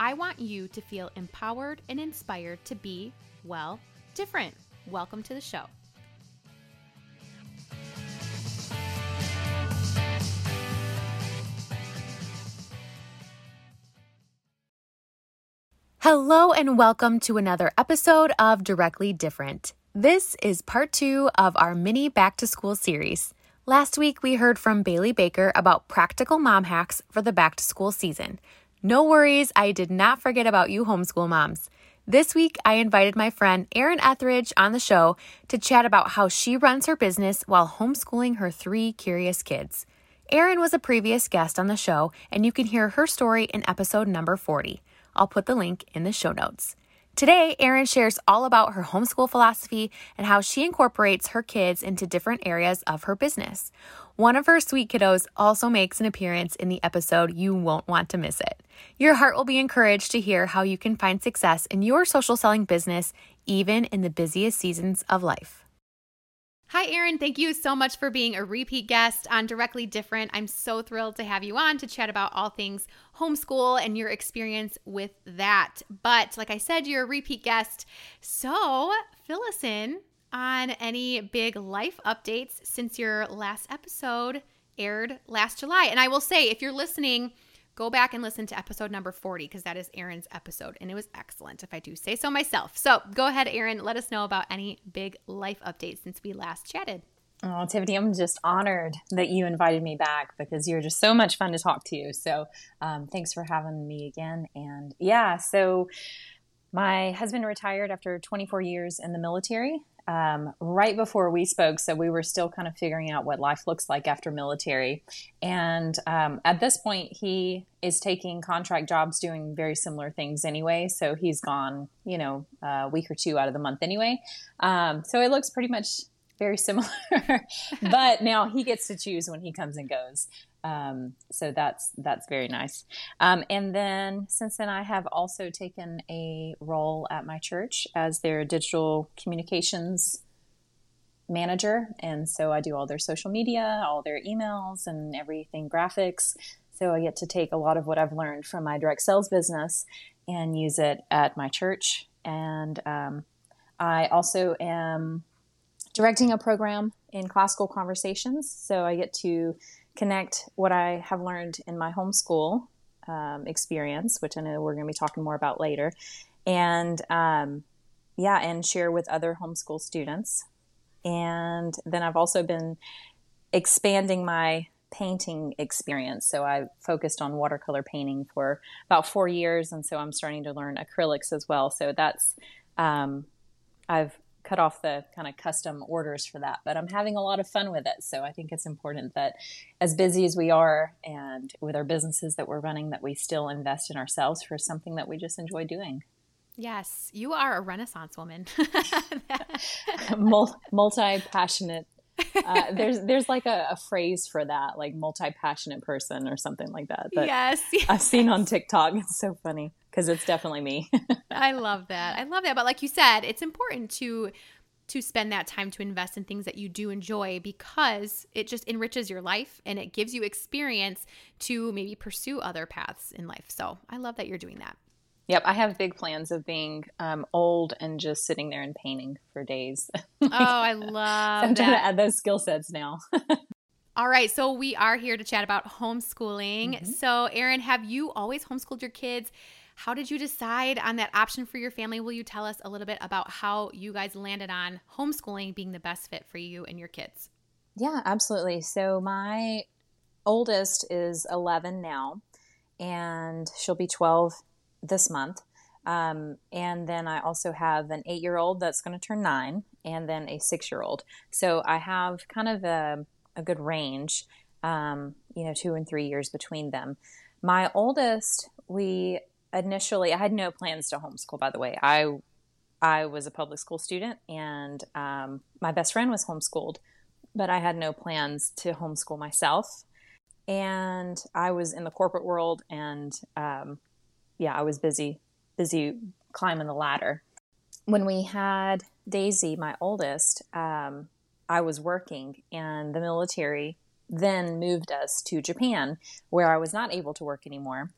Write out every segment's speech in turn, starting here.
I want you to feel empowered and inspired to be, well, different. Welcome to the show. Hello, and welcome to another episode of Directly Different. This is part two of our mini back to school series. Last week, we heard from Bailey Baker about practical mom hacks for the back to school season. No worries, I did not forget about you homeschool moms. This week, I invited my friend Erin Etheridge on the show to chat about how she runs her business while homeschooling her three curious kids. Erin was a previous guest on the show, and you can hear her story in episode number 40. I'll put the link in the show notes. Today, Erin shares all about her homeschool philosophy and how she incorporates her kids into different areas of her business. One of her sweet kiddos also makes an appearance in the episode. You won't want to miss it. Your heart will be encouraged to hear how you can find success in your social selling business, even in the busiest seasons of life. Hi, Erin. Thank you so much for being a repeat guest on Directly Different. I'm so thrilled to have you on to chat about all things homeschool and your experience with that. But like I said, you're a repeat guest. So fill us in on any big life updates since your last episode aired last July. And I will say, if you're listening, go back and listen to episode number 40 because that is Erin's episode and it was excellent if I do say so myself. So go ahead, Erin, let us know about any big life updates since we last chatted. Oh, Tiffany, I'm just honored that you invited me back because you're just so much fun to talk to. So um, thanks for having me again. And yeah, so my husband retired after 24 years in the military um, right before we spoke. So we were still kind of figuring out what life looks like after military. And um, at this point, he is taking contract jobs doing very similar things anyway. So he's gone, you know, a week or two out of the month anyway. Um, so it looks pretty much very similar. but now he gets to choose when he comes and goes. Um, so that's that's very nice. Um, and then since then, I have also taken a role at my church as their digital communications manager, and so I do all their social media, all their emails, and everything graphics. So I get to take a lot of what I've learned from my direct sales business and use it at my church. And um, I also am directing a program in classical conversations. So I get to connect what I have learned in my homeschool um, experience, which I know we're going to be talking more about later, and um, yeah, and share with other homeschool students. And then I've also been expanding my painting experience. So I focused on watercolor painting for about four years, and so I'm starting to learn acrylics as well. So that's um, I've cut off the kind of custom orders for that. But I'm having a lot of fun with it. So I think it's important that as busy as we are and with our businesses that we're running, that we still invest in ourselves for something that we just enjoy doing. Yes, you are a Renaissance woman. multi passionate. Uh, there's there's like a, a, phrase for that, like multi passionate person or something like that. that yes, yes, I've seen on TikTok. It's so funny because it's definitely me. I love that. I love that. But like you said, it's important to to spend that time to invest in things that you do enjoy because it just enriches your life and it gives you experience to maybe pursue other paths in life. So I love that you're doing that. Yep, I have big plans of being um, old and just sitting there and painting for days. oh, I love. I'm trying to add those skill sets now. All right, so we are here to chat about homeschooling. Mm-hmm. So, Erin, have you always homeschooled your kids? How did you decide on that option for your family? Will you tell us a little bit about how you guys landed on homeschooling being the best fit for you and your kids? Yeah, absolutely. So my oldest is 11 now, and she'll be 12 this month. Um, and then I also have an eight year old that's going to turn nine, and then a six year old. So I have kind of a, a good range, um, you know, two and three years between them. My oldest, we initially, I had no plans to homeschool. By the way, I I was a public school student, and um, my best friend was homeschooled, but I had no plans to homeschool myself. And I was in the corporate world, and um, yeah, I was busy busy climbing the ladder. When we had Daisy, my oldest, um, I was working, and the military then moved us to Japan, where I was not able to work anymore.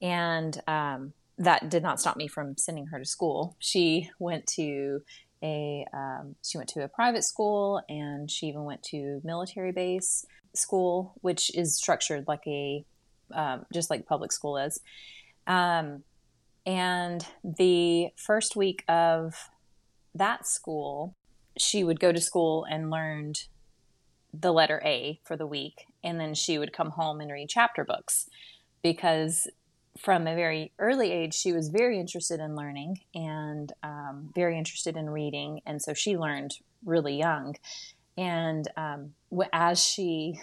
And um, that did not stop me from sending her to school. She went to a um, she went to a private school, and she even went to military base school, which is structured like a um, just like public school is. Um, and the first week of that school, she would go to school and learned the letter A for the week, and then she would come home and read chapter books because from a very early age, she was very interested in learning and um, very interested in reading. And so she learned really young. And um, as she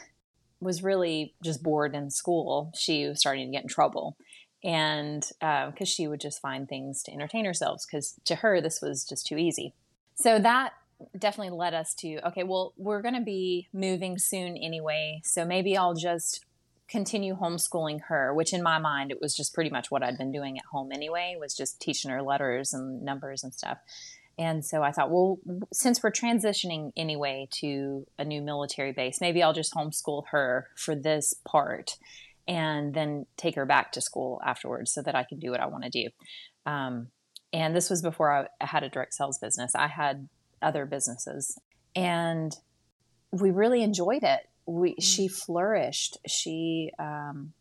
was really just bored in school, she was starting to get in trouble. And because uh, she would just find things to entertain herself, because to her, this was just too easy. So that definitely led us to okay, well, we're going to be moving soon anyway. So maybe I'll just continue homeschooling her, which in my mind, it was just pretty much what I'd been doing at home anyway, was just teaching her letters and numbers and stuff. And so I thought, well, since we're transitioning anyway to a new military base, maybe I'll just homeschool her for this part and then take her back to school afterwards so that I can do what I want to do. Um, and this was before I had a direct sales business. I had other businesses, and we really enjoyed it we mm-hmm. she flourished. She um,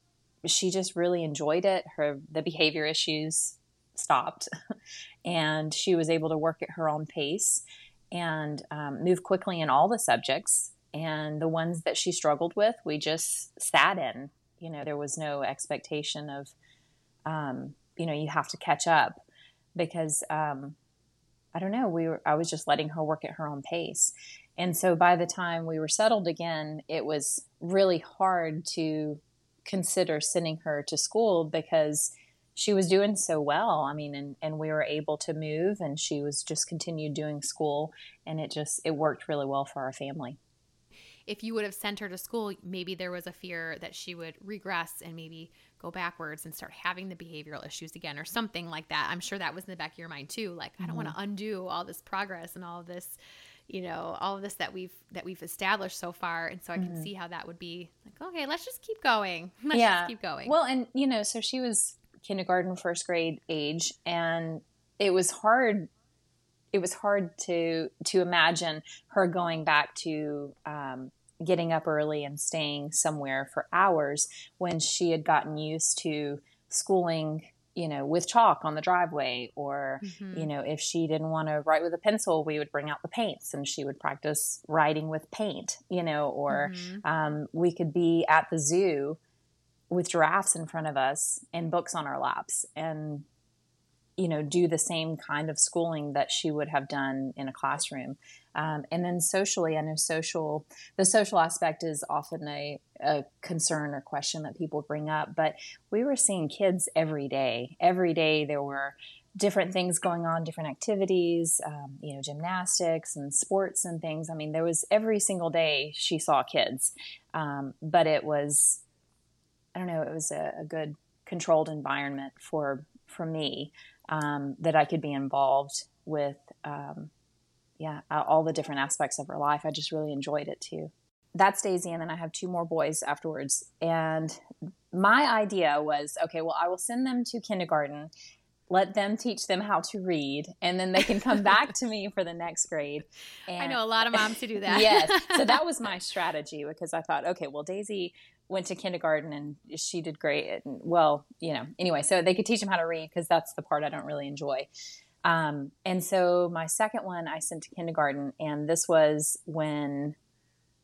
she just really enjoyed it. Her the behavior issues stopped, and she was able to work at her own pace and um, move quickly in all the subjects. And the ones that she struggled with, we just sat in. You know, there was no expectation of, um, you know, you have to catch up because um, I don't know. We were I was just letting her work at her own pace, and so by the time we were settled again, it was really hard to consider sending her to school because she was doing so well. I mean, and, and we were able to move and she was just continued doing school and it just, it worked really well for our family. If you would have sent her to school, maybe there was a fear that she would regress and maybe go backwards and start having the behavioral issues again or something like that. I'm sure that was in the back of your mind too. Like, mm-hmm. I don't want to undo all this progress and all this you know all of this that we've that we've established so far and so i can mm-hmm. see how that would be like okay let's just keep going let's yeah. just keep going well and you know so she was kindergarten first grade age and it was hard it was hard to to imagine her going back to um, getting up early and staying somewhere for hours when she had gotten used to schooling you know, with chalk on the driveway, or, mm-hmm. you know, if she didn't want to write with a pencil, we would bring out the paints and she would practice writing with paint, you know, or mm-hmm. um, we could be at the zoo with giraffes in front of us and books on our laps and, you know, do the same kind of schooling that she would have done in a classroom. Um, and then socially, I know social, the social aspect is often a, a concern or question that people bring up, but we were seeing kids every day. Every day there were different things going on, different activities, um, you know, gymnastics and sports and things. I mean, there was every single day she saw kids, um, but it was, I don't know, it was a, a good controlled environment for for me um, that I could be involved with um, yeah, all the different aspects of her life. I just really enjoyed it too. That's Daisy, and then I have two more boys afterwards. And my idea was okay, well, I will send them to kindergarten, let them teach them how to read, and then they can come back to me for the next grade. And, I know a lot of moms who do that. yes. So that was my strategy because I thought, okay, well, Daisy went to kindergarten and she did great. And, well, you know, anyway, so they could teach them how to read because that's the part I don't really enjoy. Um, and so my second one I sent to kindergarten, and this was when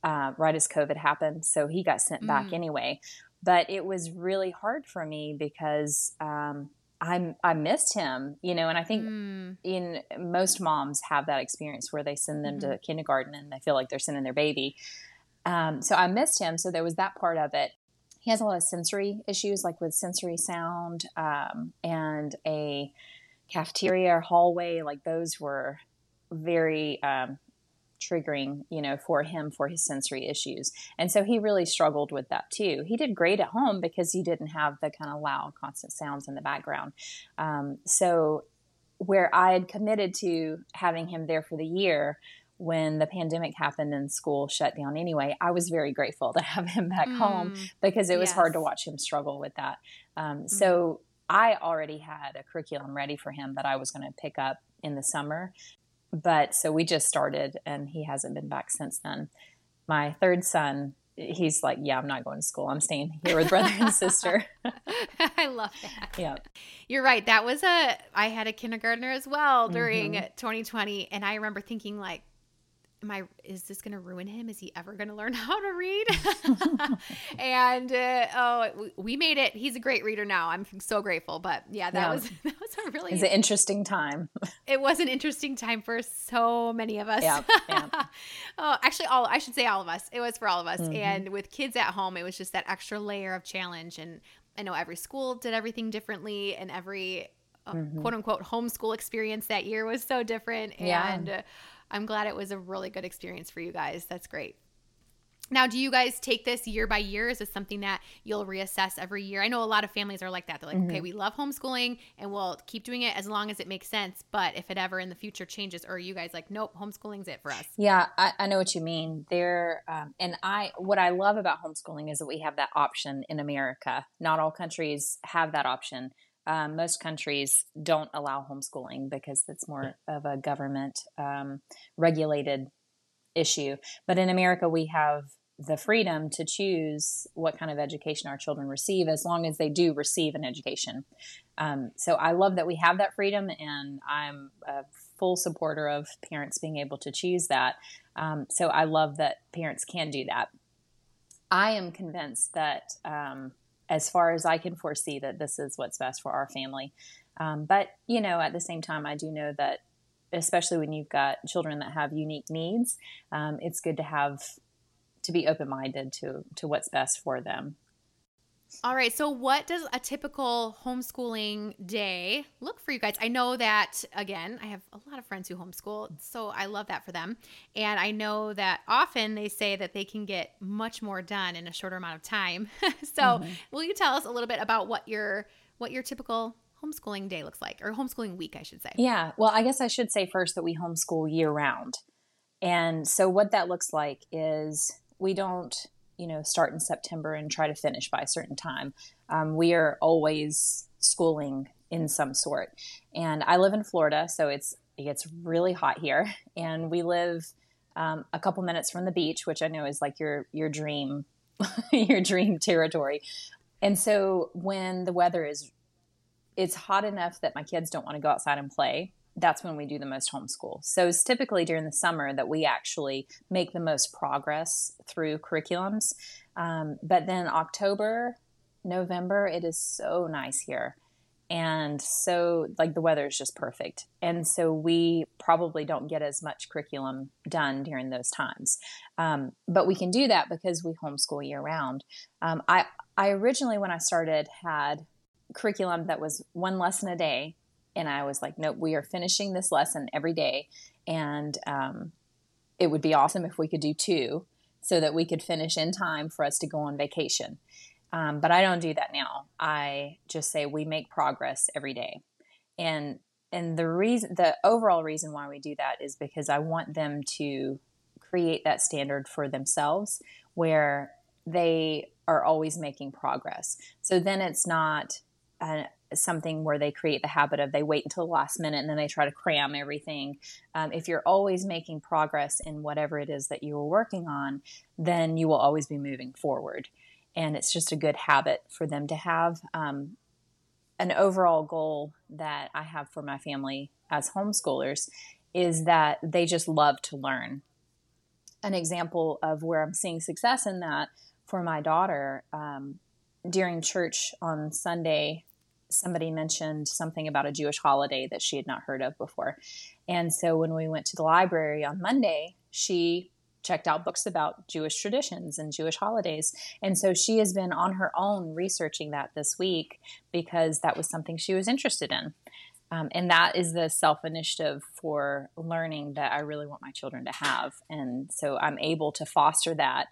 uh, right as COVID happened. So he got sent mm. back anyway. But it was really hard for me because um, I I missed him, you know, and I think mm. in most moms have that experience where they send them mm-hmm. to kindergarten and they feel like they're sending their baby. Um, so I missed him. So there was that part of it. he has a lot of sensory issues, like with sensory sound um, and a cafeteria or hallway. Like those were very um, triggering, you know, for him for his sensory issues. And so he really struggled with that too. He did great at home because he didn't have the kind of loud, constant sounds in the background. Um, so where I had committed to having him there for the year, when the pandemic happened and school shut down anyway, I was very grateful to have him back mm, home because it was yes. hard to watch him struggle with that. Um, mm. So I already had a curriculum ready for him that I was going to pick up in the summer. But so we just started and he hasn't been back since then. My third son he's like, yeah, I'm not going to school. I'm staying here with brother and sister. I love that. Yeah. You're right. That was a, I had a kindergartner as well during mm-hmm. 2020. And I remember thinking, like, am I is this going to ruin him? Is he ever going to learn how to read? and uh, oh, we made it. He's a great reader now. I'm so grateful. But yeah, that yeah. was that was a really It's an interesting time. it was an interesting time for so many of us. Yeah. yeah. oh, actually all I should say all of us. It was for all of us. Mm-hmm. And with kids at home, it was just that extra layer of challenge and I know every school did everything differently and every uh, mm-hmm. quote unquote homeschool experience that year was so different and yeah. I'm glad it was a really good experience for you guys. That's great. Now, do you guys take this year by year? Is this something that you'll reassess every year? I know a lot of families are like that. They're like, mm-hmm. okay, we love homeschooling and we'll keep doing it as long as it makes sense. But if it ever in the future changes, or you guys like, nope, homeschooling's it for us? Yeah, I, I know what you mean. There, um, and I, what I love about homeschooling is that we have that option in America. Not all countries have that option. Um, most countries don't allow homeschooling because it's more of a government um, regulated issue. But in America, we have the freedom to choose what kind of education our children receive as long as they do receive an education. Um, so I love that we have that freedom, and I'm a full supporter of parents being able to choose that. Um, so I love that parents can do that. I am convinced that um, as far as I can foresee that this is what's best for our family. Um, but, you know, at the same time, I do know that, especially when you've got children that have unique needs, um, it's good to have to be open minded to, to what's best for them. All right. So, what does a typical homeschooling day look for you guys? I know that, again, I have a lot of friends who homeschool, so I love that for them. And I know that often they say that they can get much more done in a shorter amount of time. so, mm-hmm. will you tell us a little bit about what your what your typical homeschooling day looks like, or homeschooling week, I should say? Yeah. Well, I guess I should say first that we homeschool year round. And so, what that looks like is we don't you know start in September and try to finish by a certain time. Um, we are always schooling in some sort, and I live in Florida, so it's it gets really hot here, and we live um, a couple minutes from the beach, which I know is like your your dream your dream territory. And so when the weather is it's hot enough that my kids don't want to go outside and play that's when we do the most homeschool. So it's typically during the summer that we actually make the most progress through curriculums. Um, but then October, November, it is so nice here. And so, like, the weather is just perfect. And so, we probably don't get as much curriculum done during those times. Um, but we can do that because we homeschool year round. Um, I, I originally, when I started, had curriculum that was one lesson a day and I was like, nope, we are finishing this lesson every day. And um, it would be awesome if we could do two so that we could finish in time for us to go on vacation. Um, but I don't do that now. I just say we make progress every day. And and the reason the overall reason why we do that is because I want them to create that standard for themselves where they are always making progress. So then it's not a, something where they create the habit of they wait until the last minute and then they try to cram everything. Um, if you're always making progress in whatever it is that you are working on, then you will always be moving forward. And it's just a good habit for them to have. Um, an overall goal that I have for my family as homeschoolers is that they just love to learn. An example of where I'm seeing success in that for my daughter um, during church on Sunday somebody mentioned something about a Jewish holiday that she had not heard of before. And so when we went to the library on Monday, she checked out books about Jewish traditions and Jewish holidays. And so she has been on her own researching that this week because that was something she was interested in. Um, and that is the self initiative for learning that I really want my children to have. And so I'm able to foster that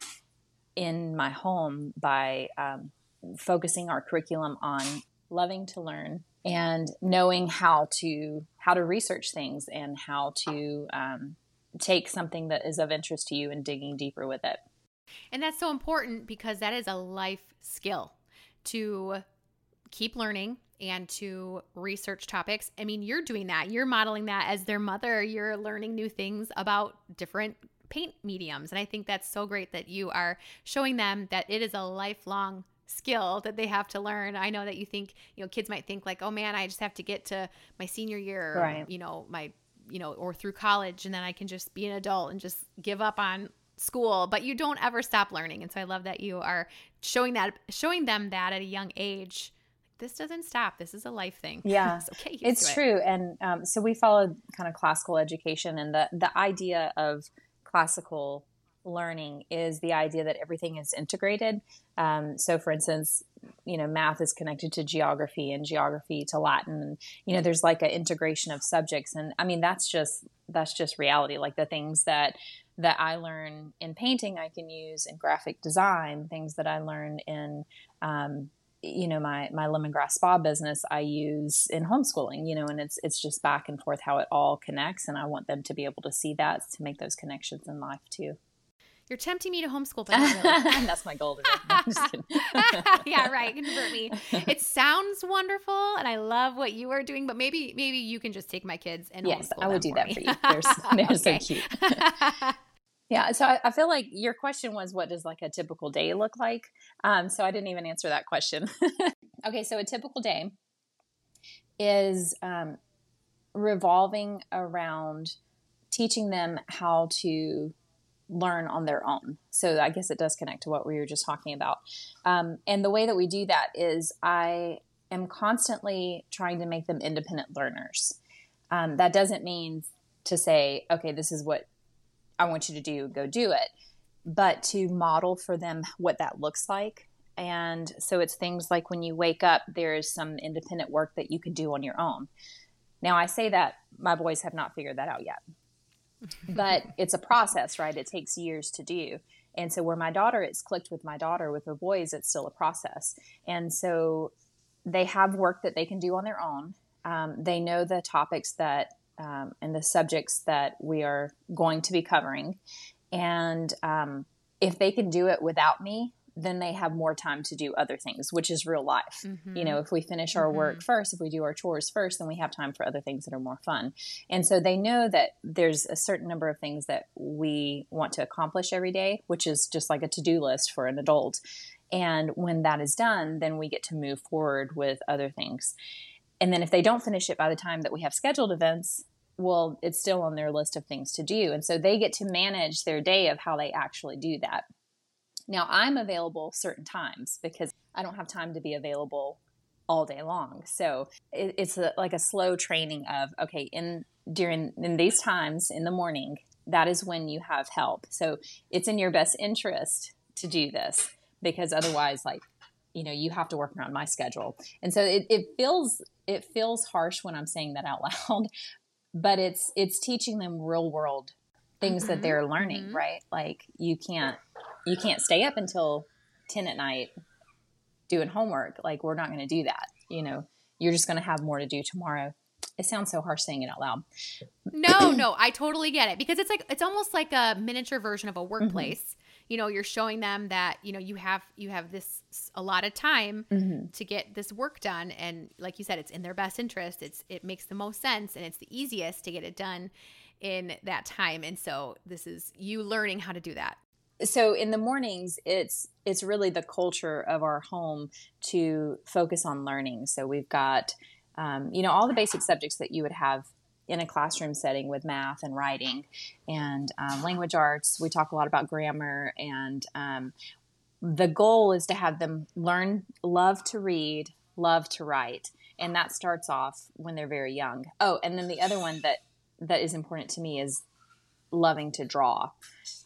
in my home by um, focusing our curriculum on loving to learn and knowing how to how to research things and how to um, take something that is of interest to you and digging deeper with it. And that's so important because that is a life skill to keep learning and to research topics. I mean, you're doing that. You're modeling that as their mother. You're learning new things about different paint mediums. And I think that's so great that you are showing them that it is a lifelong skill that they have to learn. I know that you think, you know, kids might think like, "Oh man, I just have to get to my senior year, or, right. you know, my you know, or through college and then I can just be an adult and just give up on school, but you don't ever stop learning. And so I love that you are showing that showing them that at a young age this doesn't stop. This is a life thing. Yeah, it's true, it. and um, so we followed kind of classical education, and the the idea of classical learning is the idea that everything is integrated. Um, so, for instance, you know, math is connected to geography, and geography to Latin, and you know, there's like an integration of subjects, and I mean, that's just that's just reality. Like the things that that I learn in painting, I can use in graphic design. Things that I learn in um, you know my my lemongrass spa business I use in homeschooling you know and it's it's just back and forth how it all connects and I want them to be able to see that to make those connections in life too. You're tempting me to homeschool, but that's my goal. yeah, right. Convert me. It sounds wonderful, and I love what you are doing. But maybe, maybe you can just take my kids and yes, I would do that me. for you. They're, they're so cute. Yeah, so I, I, feel like your question was, what does like a typical day look like? Um, so I didn't even answer that question. okay, so a typical day is um, revolving around teaching them how to learn on their own. So I guess it does connect to what we were just talking about. Um, and the way that we do that is I am constantly trying to make them independent learners. Um, that doesn't mean to say, okay, this is what I want you to do, go do it, but to model for them what that looks like. And so it's things like when you wake up, there's some independent work that you can do on your own. Now, I say that my boys have not figured that out yet, but it's a process, right? It takes years to do. And so, where my daughter, it's clicked with my daughter, with the boys, it's still a process. And so, they have work that they can do on their own. Um, they know the topics that um, and the subjects that we are going to be covering. And um, if they can do it without me, then they have more time to do other things, which is real life. Mm-hmm. You know, if we finish our mm-hmm. work first, if we do our chores first, then we have time for other things that are more fun. And so they know that there's a certain number of things that we want to accomplish every day, which is just like a to do list for an adult. And when that is done, then we get to move forward with other things. And then if they don't finish it by the time that we have scheduled events, well, it's still on their list of things to do. And so they get to manage their day of how they actually do that. Now, I'm available certain times because I don't have time to be available all day long. So it, it's a, like a slow training of, okay, in during in these times in the morning, that is when you have help. So it's in your best interest to do this because otherwise, like, you know, you have to work around my schedule. And so it, it feels it feels harsh when I'm saying that out loud, but it's it's teaching them real world things mm-hmm. that they're learning mm-hmm. right like you can't you can't stay up until 10 at night doing homework. Like we're not going to do that you know? You're just going to have more to do tomorrow. It sounds so harsh saying it out loud. No no i totally get it because it's like it's almost like a miniature version of a mm-hmm. workplace. Mm-hmm you know you're showing them that you know you have you have this a lot of time mm-hmm. to get this work done and like you said it's in their best interest. It's it makes the most sense and it's the easiest to get it done in that time. And so this is you learning how to do that so in the mornings it's it's really the culture of our home to focus on learning so we've got um, you know all the basic subjects that you would have in a classroom setting with math and writing and um, language arts. We talk a lot about grammar, and um, the goal is to have them learn, love to read, love to write, and that starts off when they're very young. Oh, and then the other one that that is important to me is loving to draw.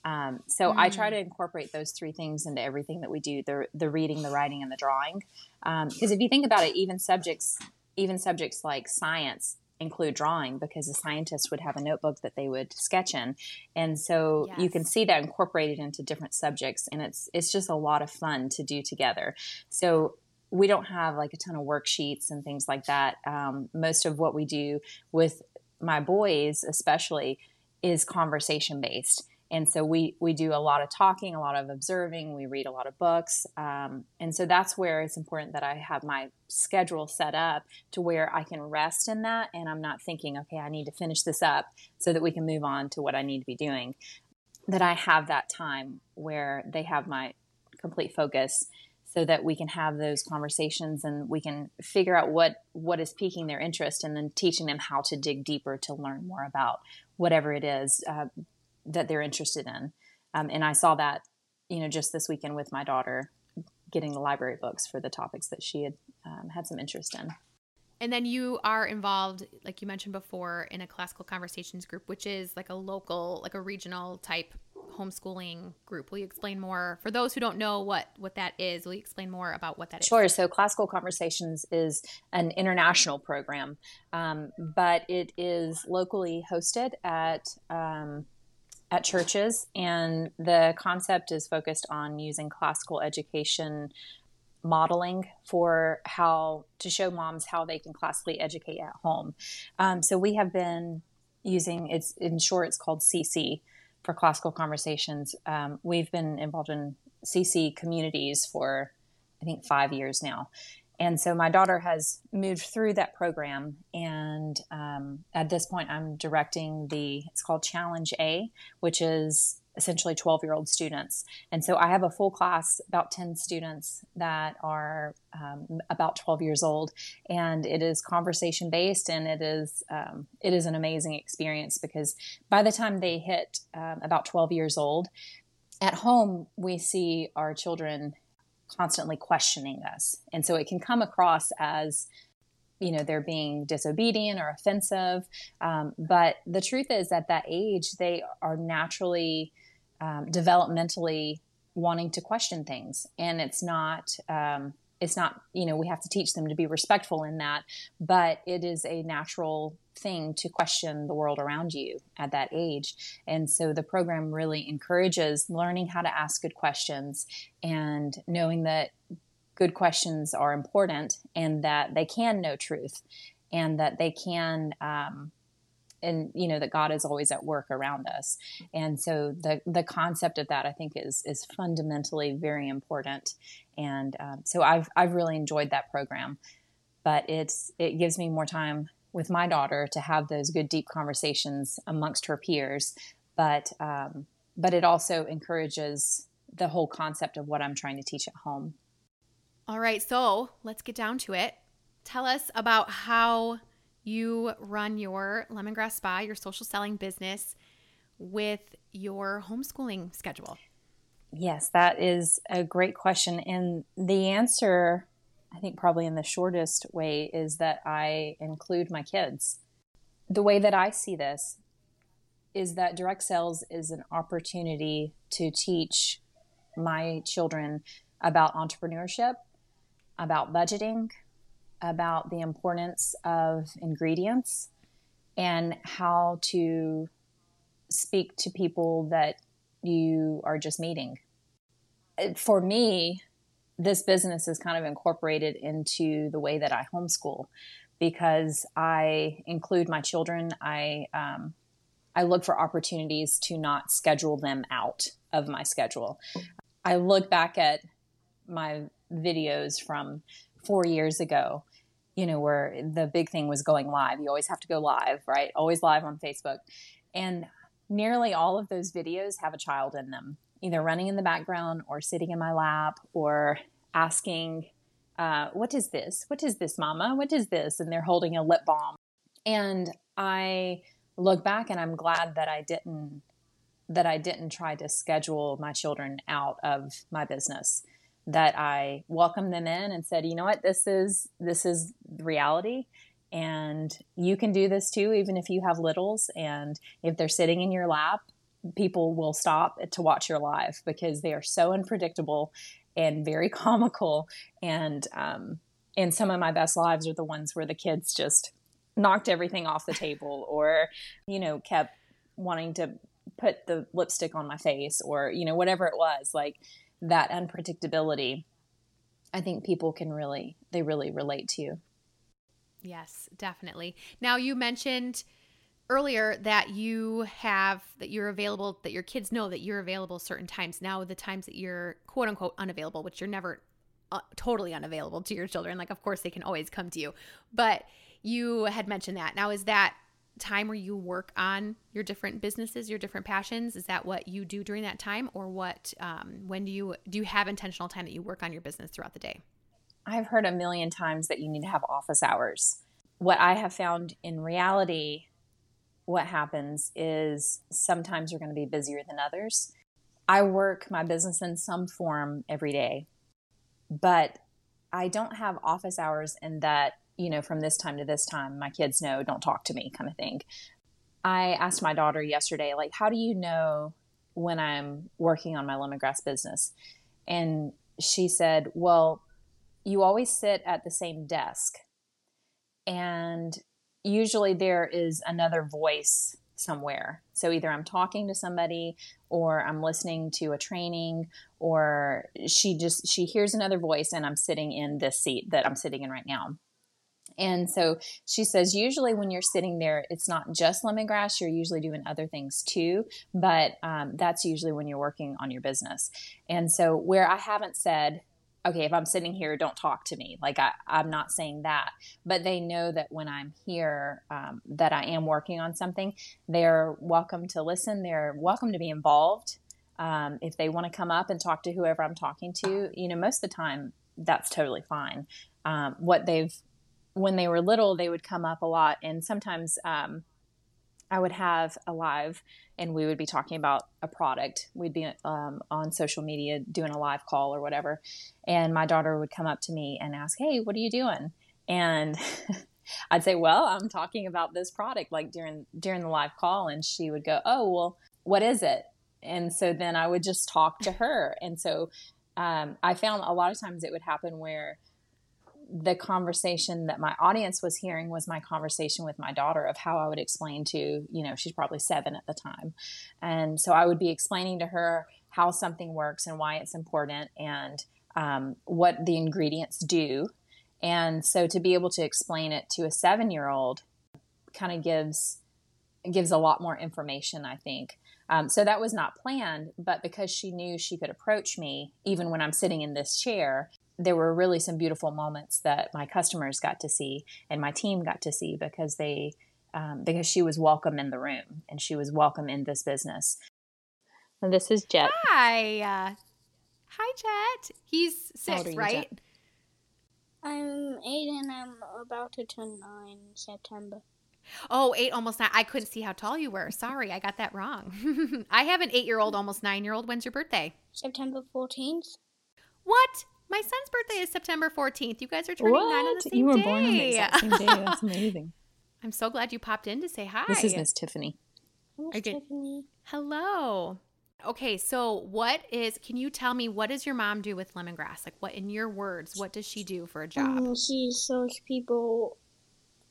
Um, so mm. I try mm. to incorporate those three things into everything that we do: the the reading, the writing, and the drawing. Because um, if you think about it, even subjects, even subjects like science include drawing because the scientist would have a notebook that they would sketch in and so yes. you can see that incorporated into different subjects and it's it's just a lot of fun to do together so we don't have like a ton of worksheets and things like that um, most of what we do with my boys especially is conversation based. And so we we do a lot of talking a lot of observing we read a lot of books. Um, and so that's where it's important that i have my schedule set up to where i can rest in that and i'm not thinking okay i need to finish this up so that we can move on to what i need to be doing. That i have that time where they have my complete focus so that we can have those conversations and we can figure out what what is piquing their interest and then teaching them how to dig deeper to learn more about whatever it is uh, that they're interested in. Um, and I saw that, you know, just this weekend with my daughter getting the library books for the topics that she had um, had some interest in. And then you are involved, like you mentioned before, in a classical conversations group, which is like a local, like a regional type homeschooling group. Will you explain more for those who don't know what what that is? Will you explain more about what that sure. is? Sure. So, Classical Conversations is an international program, um, but it is locally hosted at um, at churches, and the concept is focused on using classical education modeling for how to show moms how they can classically educate at home. Um, so we have been using it's in short it's called CC for classical conversations. Um, we've been involved in CC communities for I think five years now, and so my daughter has moved through that program, and um, at this point, I'm directing the it's called Challenge A, which is essentially 12 year old students. And so I have a full class, about 10 students that are um, about 12 years old, and it is conversation based, and it is um, it is an amazing experience because by the time they hit um, about 12 years old, at home we see our children constantly questioning us. And so it can come across as, you know, they're being disobedient or offensive. Um, but the truth is, at that age, they are naturally, um, developmentally wanting to question things. And it's not, um, it's not you know we have to teach them to be respectful in that but it is a natural thing to question the world around you at that age and so the program really encourages learning how to ask good questions and knowing that good questions are important and that they can know truth and that they can um, and you know that God is always at work around us. And so the the concept of that I think is is fundamentally very important. And um, so I've I've really enjoyed that program, but it's it gives me more time with my daughter to have those good deep conversations amongst her peers. But um, but it also encourages the whole concept of what I'm trying to teach at home. All right, so let's get down to it. Tell us about how you run your lemongrass spa, your social selling business with your homeschooling schedule? Yes, that is a great question. And the answer, I think, probably in the shortest way, is that I include my kids. The way that I see this is that direct sales is an opportunity to teach my children about entrepreneurship, about budgeting, about the importance of ingredients and how to speak to people that you are just meeting. For me, this business is kind of incorporated into the way that I homeschool because I include my children. I um, I look for opportunities to not schedule them out of my schedule. I look back at my videos from four years ago you know, where the big thing was going live. You always have to go live, right? Always live on Facebook. And nearly all of those videos have a child in them, either running in the background or sitting in my lap or asking, uh, What is this? What is this, mama? What is this? And they're holding a lip balm. And I look back and I'm glad that I didn't that I didn't try to schedule my children out of my business that I welcomed them in and said, you know what, this is this is reality. And you can do this too, even if you have littles and if they're sitting in your lap people will stop to watch your live because they are so unpredictable and very comical. And um, and some of my best lives are the ones where the kids just knocked everything off the table, or you know, kept wanting to put the lipstick on my face, or you know, whatever it was. Like that unpredictability, I think people can really they really relate to. You. Yes, definitely. Now you mentioned earlier that you have that you're available that your kids know that you're available certain times now the times that you're quote unquote unavailable which you're never uh, totally unavailable to your children like of course they can always come to you but you had mentioned that now is that time where you work on your different businesses your different passions? Is that what you do during that time or what um, when do you do you have intentional time that you work on your business throughout the day? I've heard a million times that you need to have office hours. What i have found in reality what happens is sometimes you're going to be busier than others. I work my business in some form every day, but I don't have office hours in that, you know, from this time to this time, my kids know, don't talk to me kind of thing. I asked my daughter yesterday, like, how do you know when I'm working on my lemongrass business? And she said, well, you always sit at the same desk. And usually there is another voice somewhere. So either I'm talking to somebody or I'm listening to a training or she just she hears another voice and I'm sitting in this seat that I'm sitting in right now. And so she says, usually when you're sitting there, it's not just lemongrass, you're usually doing other things too, but um, that's usually when you're working on your business. And so, where I haven't said, okay, if I'm sitting here, don't talk to me. Like I, I'm not saying that, but they know that when I'm here, um, that I am working on something. They're welcome to listen. They're welcome to be involved. Um, if they want to come up and talk to whoever I'm talking to, you know, most of the time that's totally fine. Um, what they've, when they were little, they would come up a lot, and sometimes um, I would have a live and we would be talking about a product. We'd be um, on social media doing a live call or whatever. And my daughter would come up to me and ask, Hey, what are you doing? And I'd say, Well, I'm talking about this product like during during the live call. And she would go, Oh, well, what is it? And so then I would just talk to her. And so um, I found a lot of times it would happen where the conversation that my audience was hearing was my conversation with my daughter of how I would explain to, you know, she's probably seven at the time. And so I would be explaining to her how something works and why it's important and um, what the ingredients do. And so to be able to explain it to a seven year old kind of gives gives a lot more information, I think. Um, so that was not planned, but because she knew she could approach me even when I'm sitting in this chair, there were really some beautiful moments that my customers got to see and my team got to see because they um, because she was welcome in the room and she was welcome in this business. And this is Jet. Hi, uh, hi Jet. He's six, you, right? Jet? I'm eight and I'm about to turn nine September. Oh, eight, almost nine. I couldn't see how tall you were. Sorry, I got that wrong. I have an eight year old, almost nine year old. When's your birthday? September 14th. What? My son's birthday is September 14th. You guys are turning what? nine on the same day. You were day. born on the exact same day. That's amazing. I'm so glad you popped in to say hi. This is Miss Tiffany. Miss Tiffany. Hello. Okay, so what is? Can you tell me what does your mom do with lemongrass? Like, what in your words? What does she do for a job? Um, she shows people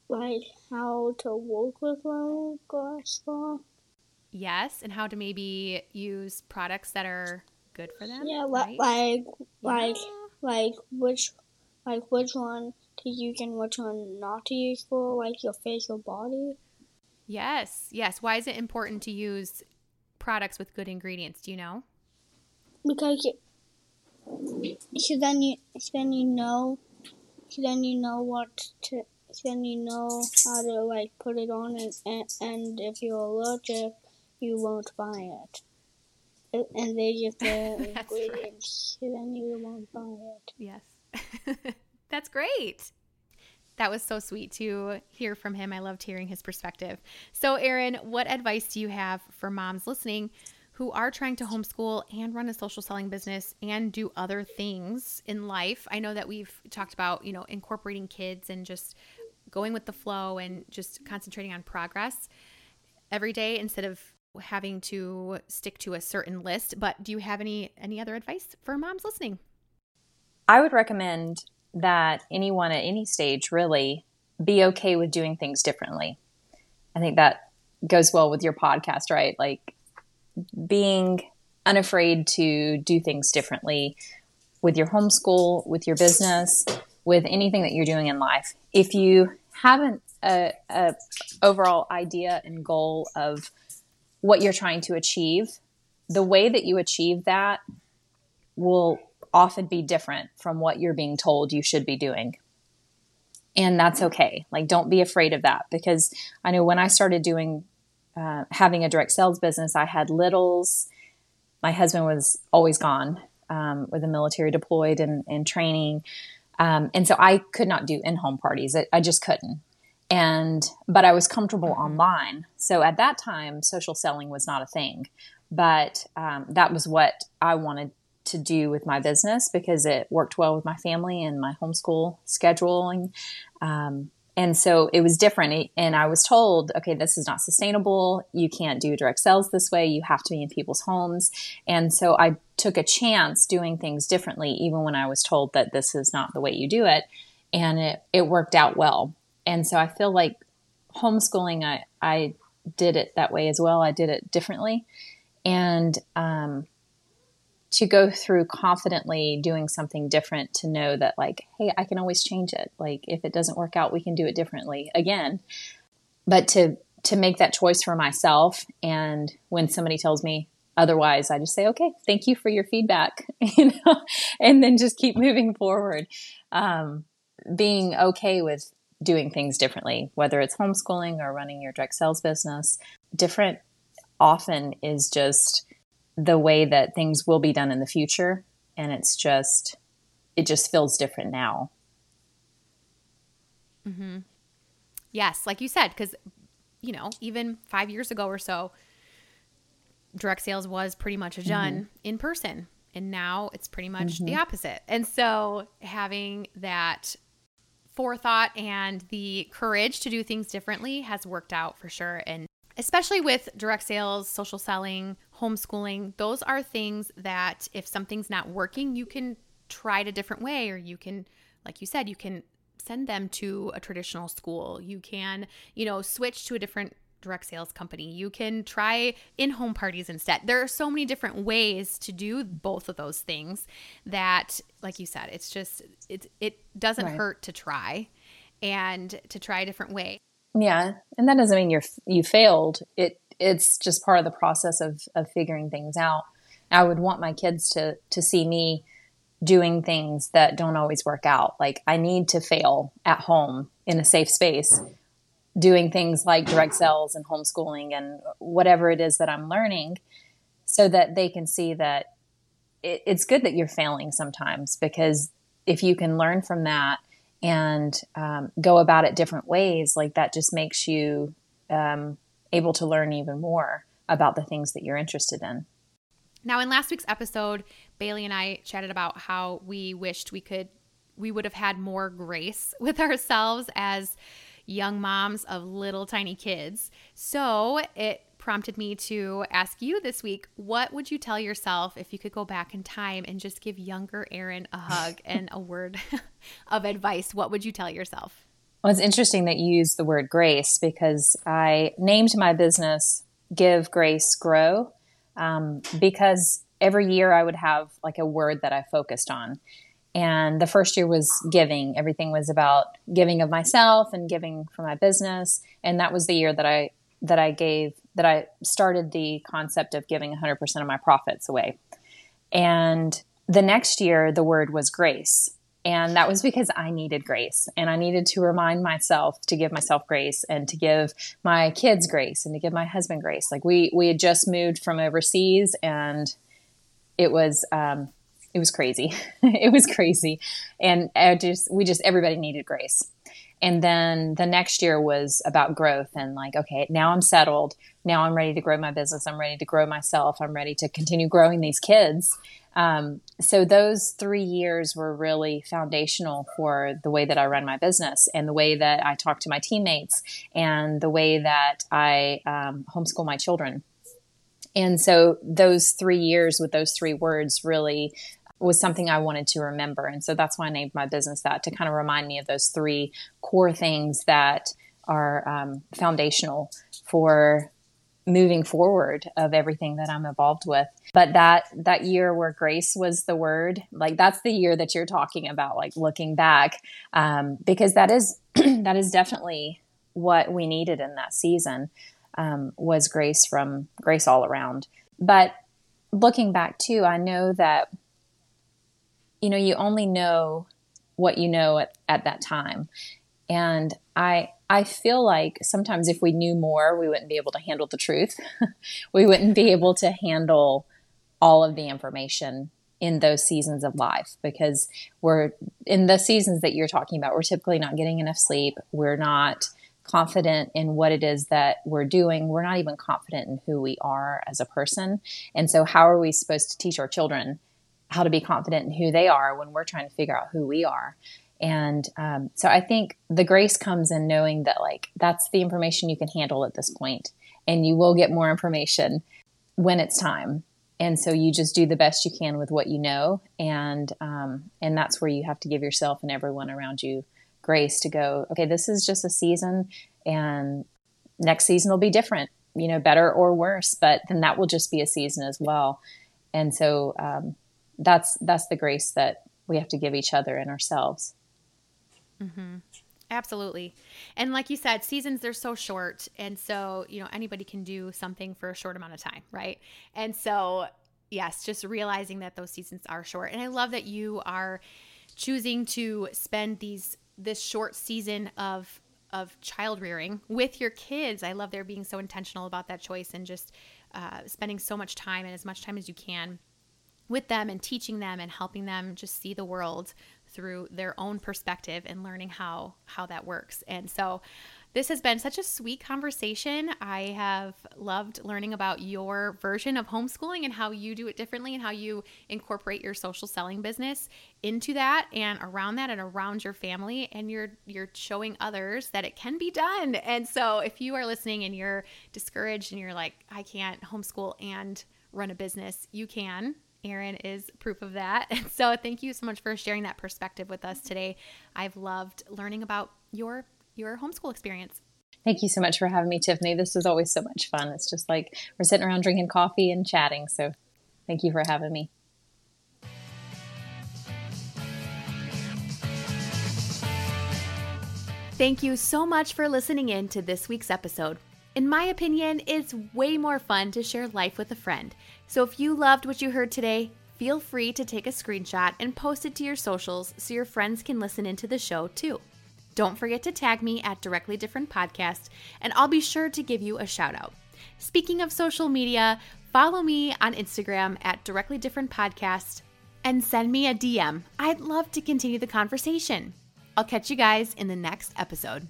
like how to work with lemongrass. Yes, and how to maybe use products that are good for them. Yeah, right? like like yeah. Like which like which one to use and which one not to use for like your facial body. Yes, yes. Why is it important to use products with good ingredients? Do you know? Because you, so then you so then you know so then you know what to so then you know how to like put it on and, and, and if you're allergic you won't buy it and they just the ingredients, right. then you won't buy it. Yes, that's great. That was so sweet to hear from him. I loved hearing his perspective. So, Erin, what advice do you have for moms listening who are trying to homeschool and run a social selling business and do other things in life? I know that we've talked about, you know, incorporating kids and just going with the flow and just concentrating on progress every day instead of having to stick to a certain list, but do you have any any other advice for moms listening? I would recommend that anyone at any stage really be okay with doing things differently. I think that goes well with your podcast, right? Like being unafraid to do things differently with your homeschool, with your business, with anything that you're doing in life. If you haven't a, a overall idea and goal of what you're trying to achieve, the way that you achieve that will often be different from what you're being told you should be doing. And that's okay. Like, don't be afraid of that because I know when I started doing, uh, having a direct sales business, I had littles. My husband was always gone um, with the military deployed and, and training. Um, and so I could not do in home parties. I, I just couldn't and but I was comfortable online. So at that time, social selling was not a thing, but um, that was what I wanted to do with my business because it worked well with my family and my homeschool scheduling. Um, and so it was different. And I was told, okay, this is not sustainable. You can't do direct sales this way. You have to be in people's homes. And so I took a chance doing things differently, even when I was told that this is not the way you do it. And it, it worked out well and so I feel like homeschooling, I, I did it that way as well. I did it differently. And um, to go through confidently doing something different to know that, like, hey, I can always change it. Like, if it doesn't work out, we can do it differently again. But to, to make that choice for myself. And when somebody tells me, otherwise i just say okay thank you for your feedback you know and then just keep moving forward um, being okay with doing things differently, whether it's homeschooling or running your direct sales business. Different often is just the way that things will be done in the future. And it's just, it just feels different now. Mm-hmm. Yes, like you said, because, you know, even five years ago or so, direct sales was pretty much a done mm-hmm. in person. And now it's pretty much mm-hmm. the opposite. And so having that forethought and the courage to do things differently has worked out for sure. And especially with direct sales, social selling, homeschooling, those are things that if something's not working, you can try it a different way, or you can, like you said, you can send them to a traditional school. You can, you know, switch to a different direct sales company. You can try in home parties instead. There are so many different ways to do both of those things that, like you said, it's just, it, it doesn't right. hurt to try and to try a different way. Yeah. And that doesn't mean you're, you failed. It, it's just part of the process of, of figuring things out. I would want my kids to, to see me doing things that don't always work out. Like I need to fail at home in a safe space doing things like direct sales and homeschooling and whatever it is that I'm learning so that they can see that it, it's good that you're failing sometimes because if you can learn from that and um, go about it different ways, like that just makes you um, able to learn even more about the things that you're interested in. Now, in last week's episode, Bailey and I chatted about how we wished we could, we would have had more grace with ourselves as young moms of little tiny kids. So it prompted me to ask you this week what would you tell yourself if you could go back in time and just give younger Erin a hug and a word of advice? What would you tell yourself? Well, it's interesting that you use the word grace because I named my business Give Grace Grow um, because every year I would have like a word that I focused on and the first year was giving. Everything was about giving of myself and giving for my business. And that was the year that i that i gave that i started the concept of giving 100% of my profits away. And the next year the word was grace. And that was because i needed grace. And i needed to remind myself to give myself grace and to give my kids grace and to give my husband grace. Like we we had just moved from overseas and it was um, it was crazy. it was crazy. And I just, we just, everybody needed grace. And then the next year was about growth and like, okay, now I'm settled. Now I'm ready to grow my business. I'm ready to grow myself. I'm ready to continue growing these kids. Um, so those three years were really foundational for the way that I run my business and the way that I talk to my teammates and the way that I um, homeschool my children. And so those three years with those three words really was something I wanted to remember. And so that's why I named my business that to kind of remind me of those three core things that are um, foundational for moving forward of everything that I'm involved with. But that that year where grace was the word, like that's the year that you're talking about, like looking back, um, because that is that is definitely what we needed in that season um, was grace from grace all around. But looking back too, I know that you know you only know what you know at, at that time, and I I feel like sometimes if we knew more, we wouldn't be able to handle the truth. we wouldn't be able to handle all of the information in those seasons of life because we're in the seasons that you're talking about, we're typically not getting enough sleep. We're not confident in what it is that we're doing. We're not even confident in who we are as a person. And so, how are we supposed to teach our children how to be confident in who they are when we're trying to figure out who we are? And um, so I think the grace comes in knowing that, like, that's the information you can handle at this point, and you will get more information when it's time. And so you just do the best you can with what you know, and um, and that's where you have to give yourself and everyone around you grace to go. Okay, this is just a season, and next season will be different, you know, better or worse, but then that will just be a season as well. And so um, that's that's the grace that we have to give each other and ourselves. Mm-hmm. Absolutely. And like you said, seasons they're so short and so, you know, anybody can do something for a short amount of time, right? And so, yes, just realizing that those seasons are short. And I love that you are choosing to spend these this short season of of child rearing with your kids. I love their being so intentional about that choice and just uh, spending so much time and as much time as you can with them and teaching them and helping them just see the world through their own perspective and learning how how that works. And so this has been such a sweet conversation. I have loved learning about your version of homeschooling and how you do it differently and how you incorporate your social selling business into that and around that and around your family and you're you're showing others that it can be done. And so if you are listening and you're discouraged and you're like I can't homeschool and run a business, you can. Erin is proof of that. And so thank you so much for sharing that perspective with us today. I've loved learning about your your homeschool experience. Thank you so much for having me, Tiffany. This is always so much fun. It's just like we're sitting around drinking coffee and chatting. So thank you for having me. Thank you so much for listening in to this week's episode. In my opinion, it's way more fun to share life with a friend. So if you loved what you heard today, feel free to take a screenshot and post it to your socials so your friends can listen into the show too. Don't forget to tag me at Directly Different Podcast, and I'll be sure to give you a shout out. Speaking of social media, follow me on Instagram at Directly Different Podcast and send me a DM. I'd love to continue the conversation. I'll catch you guys in the next episode.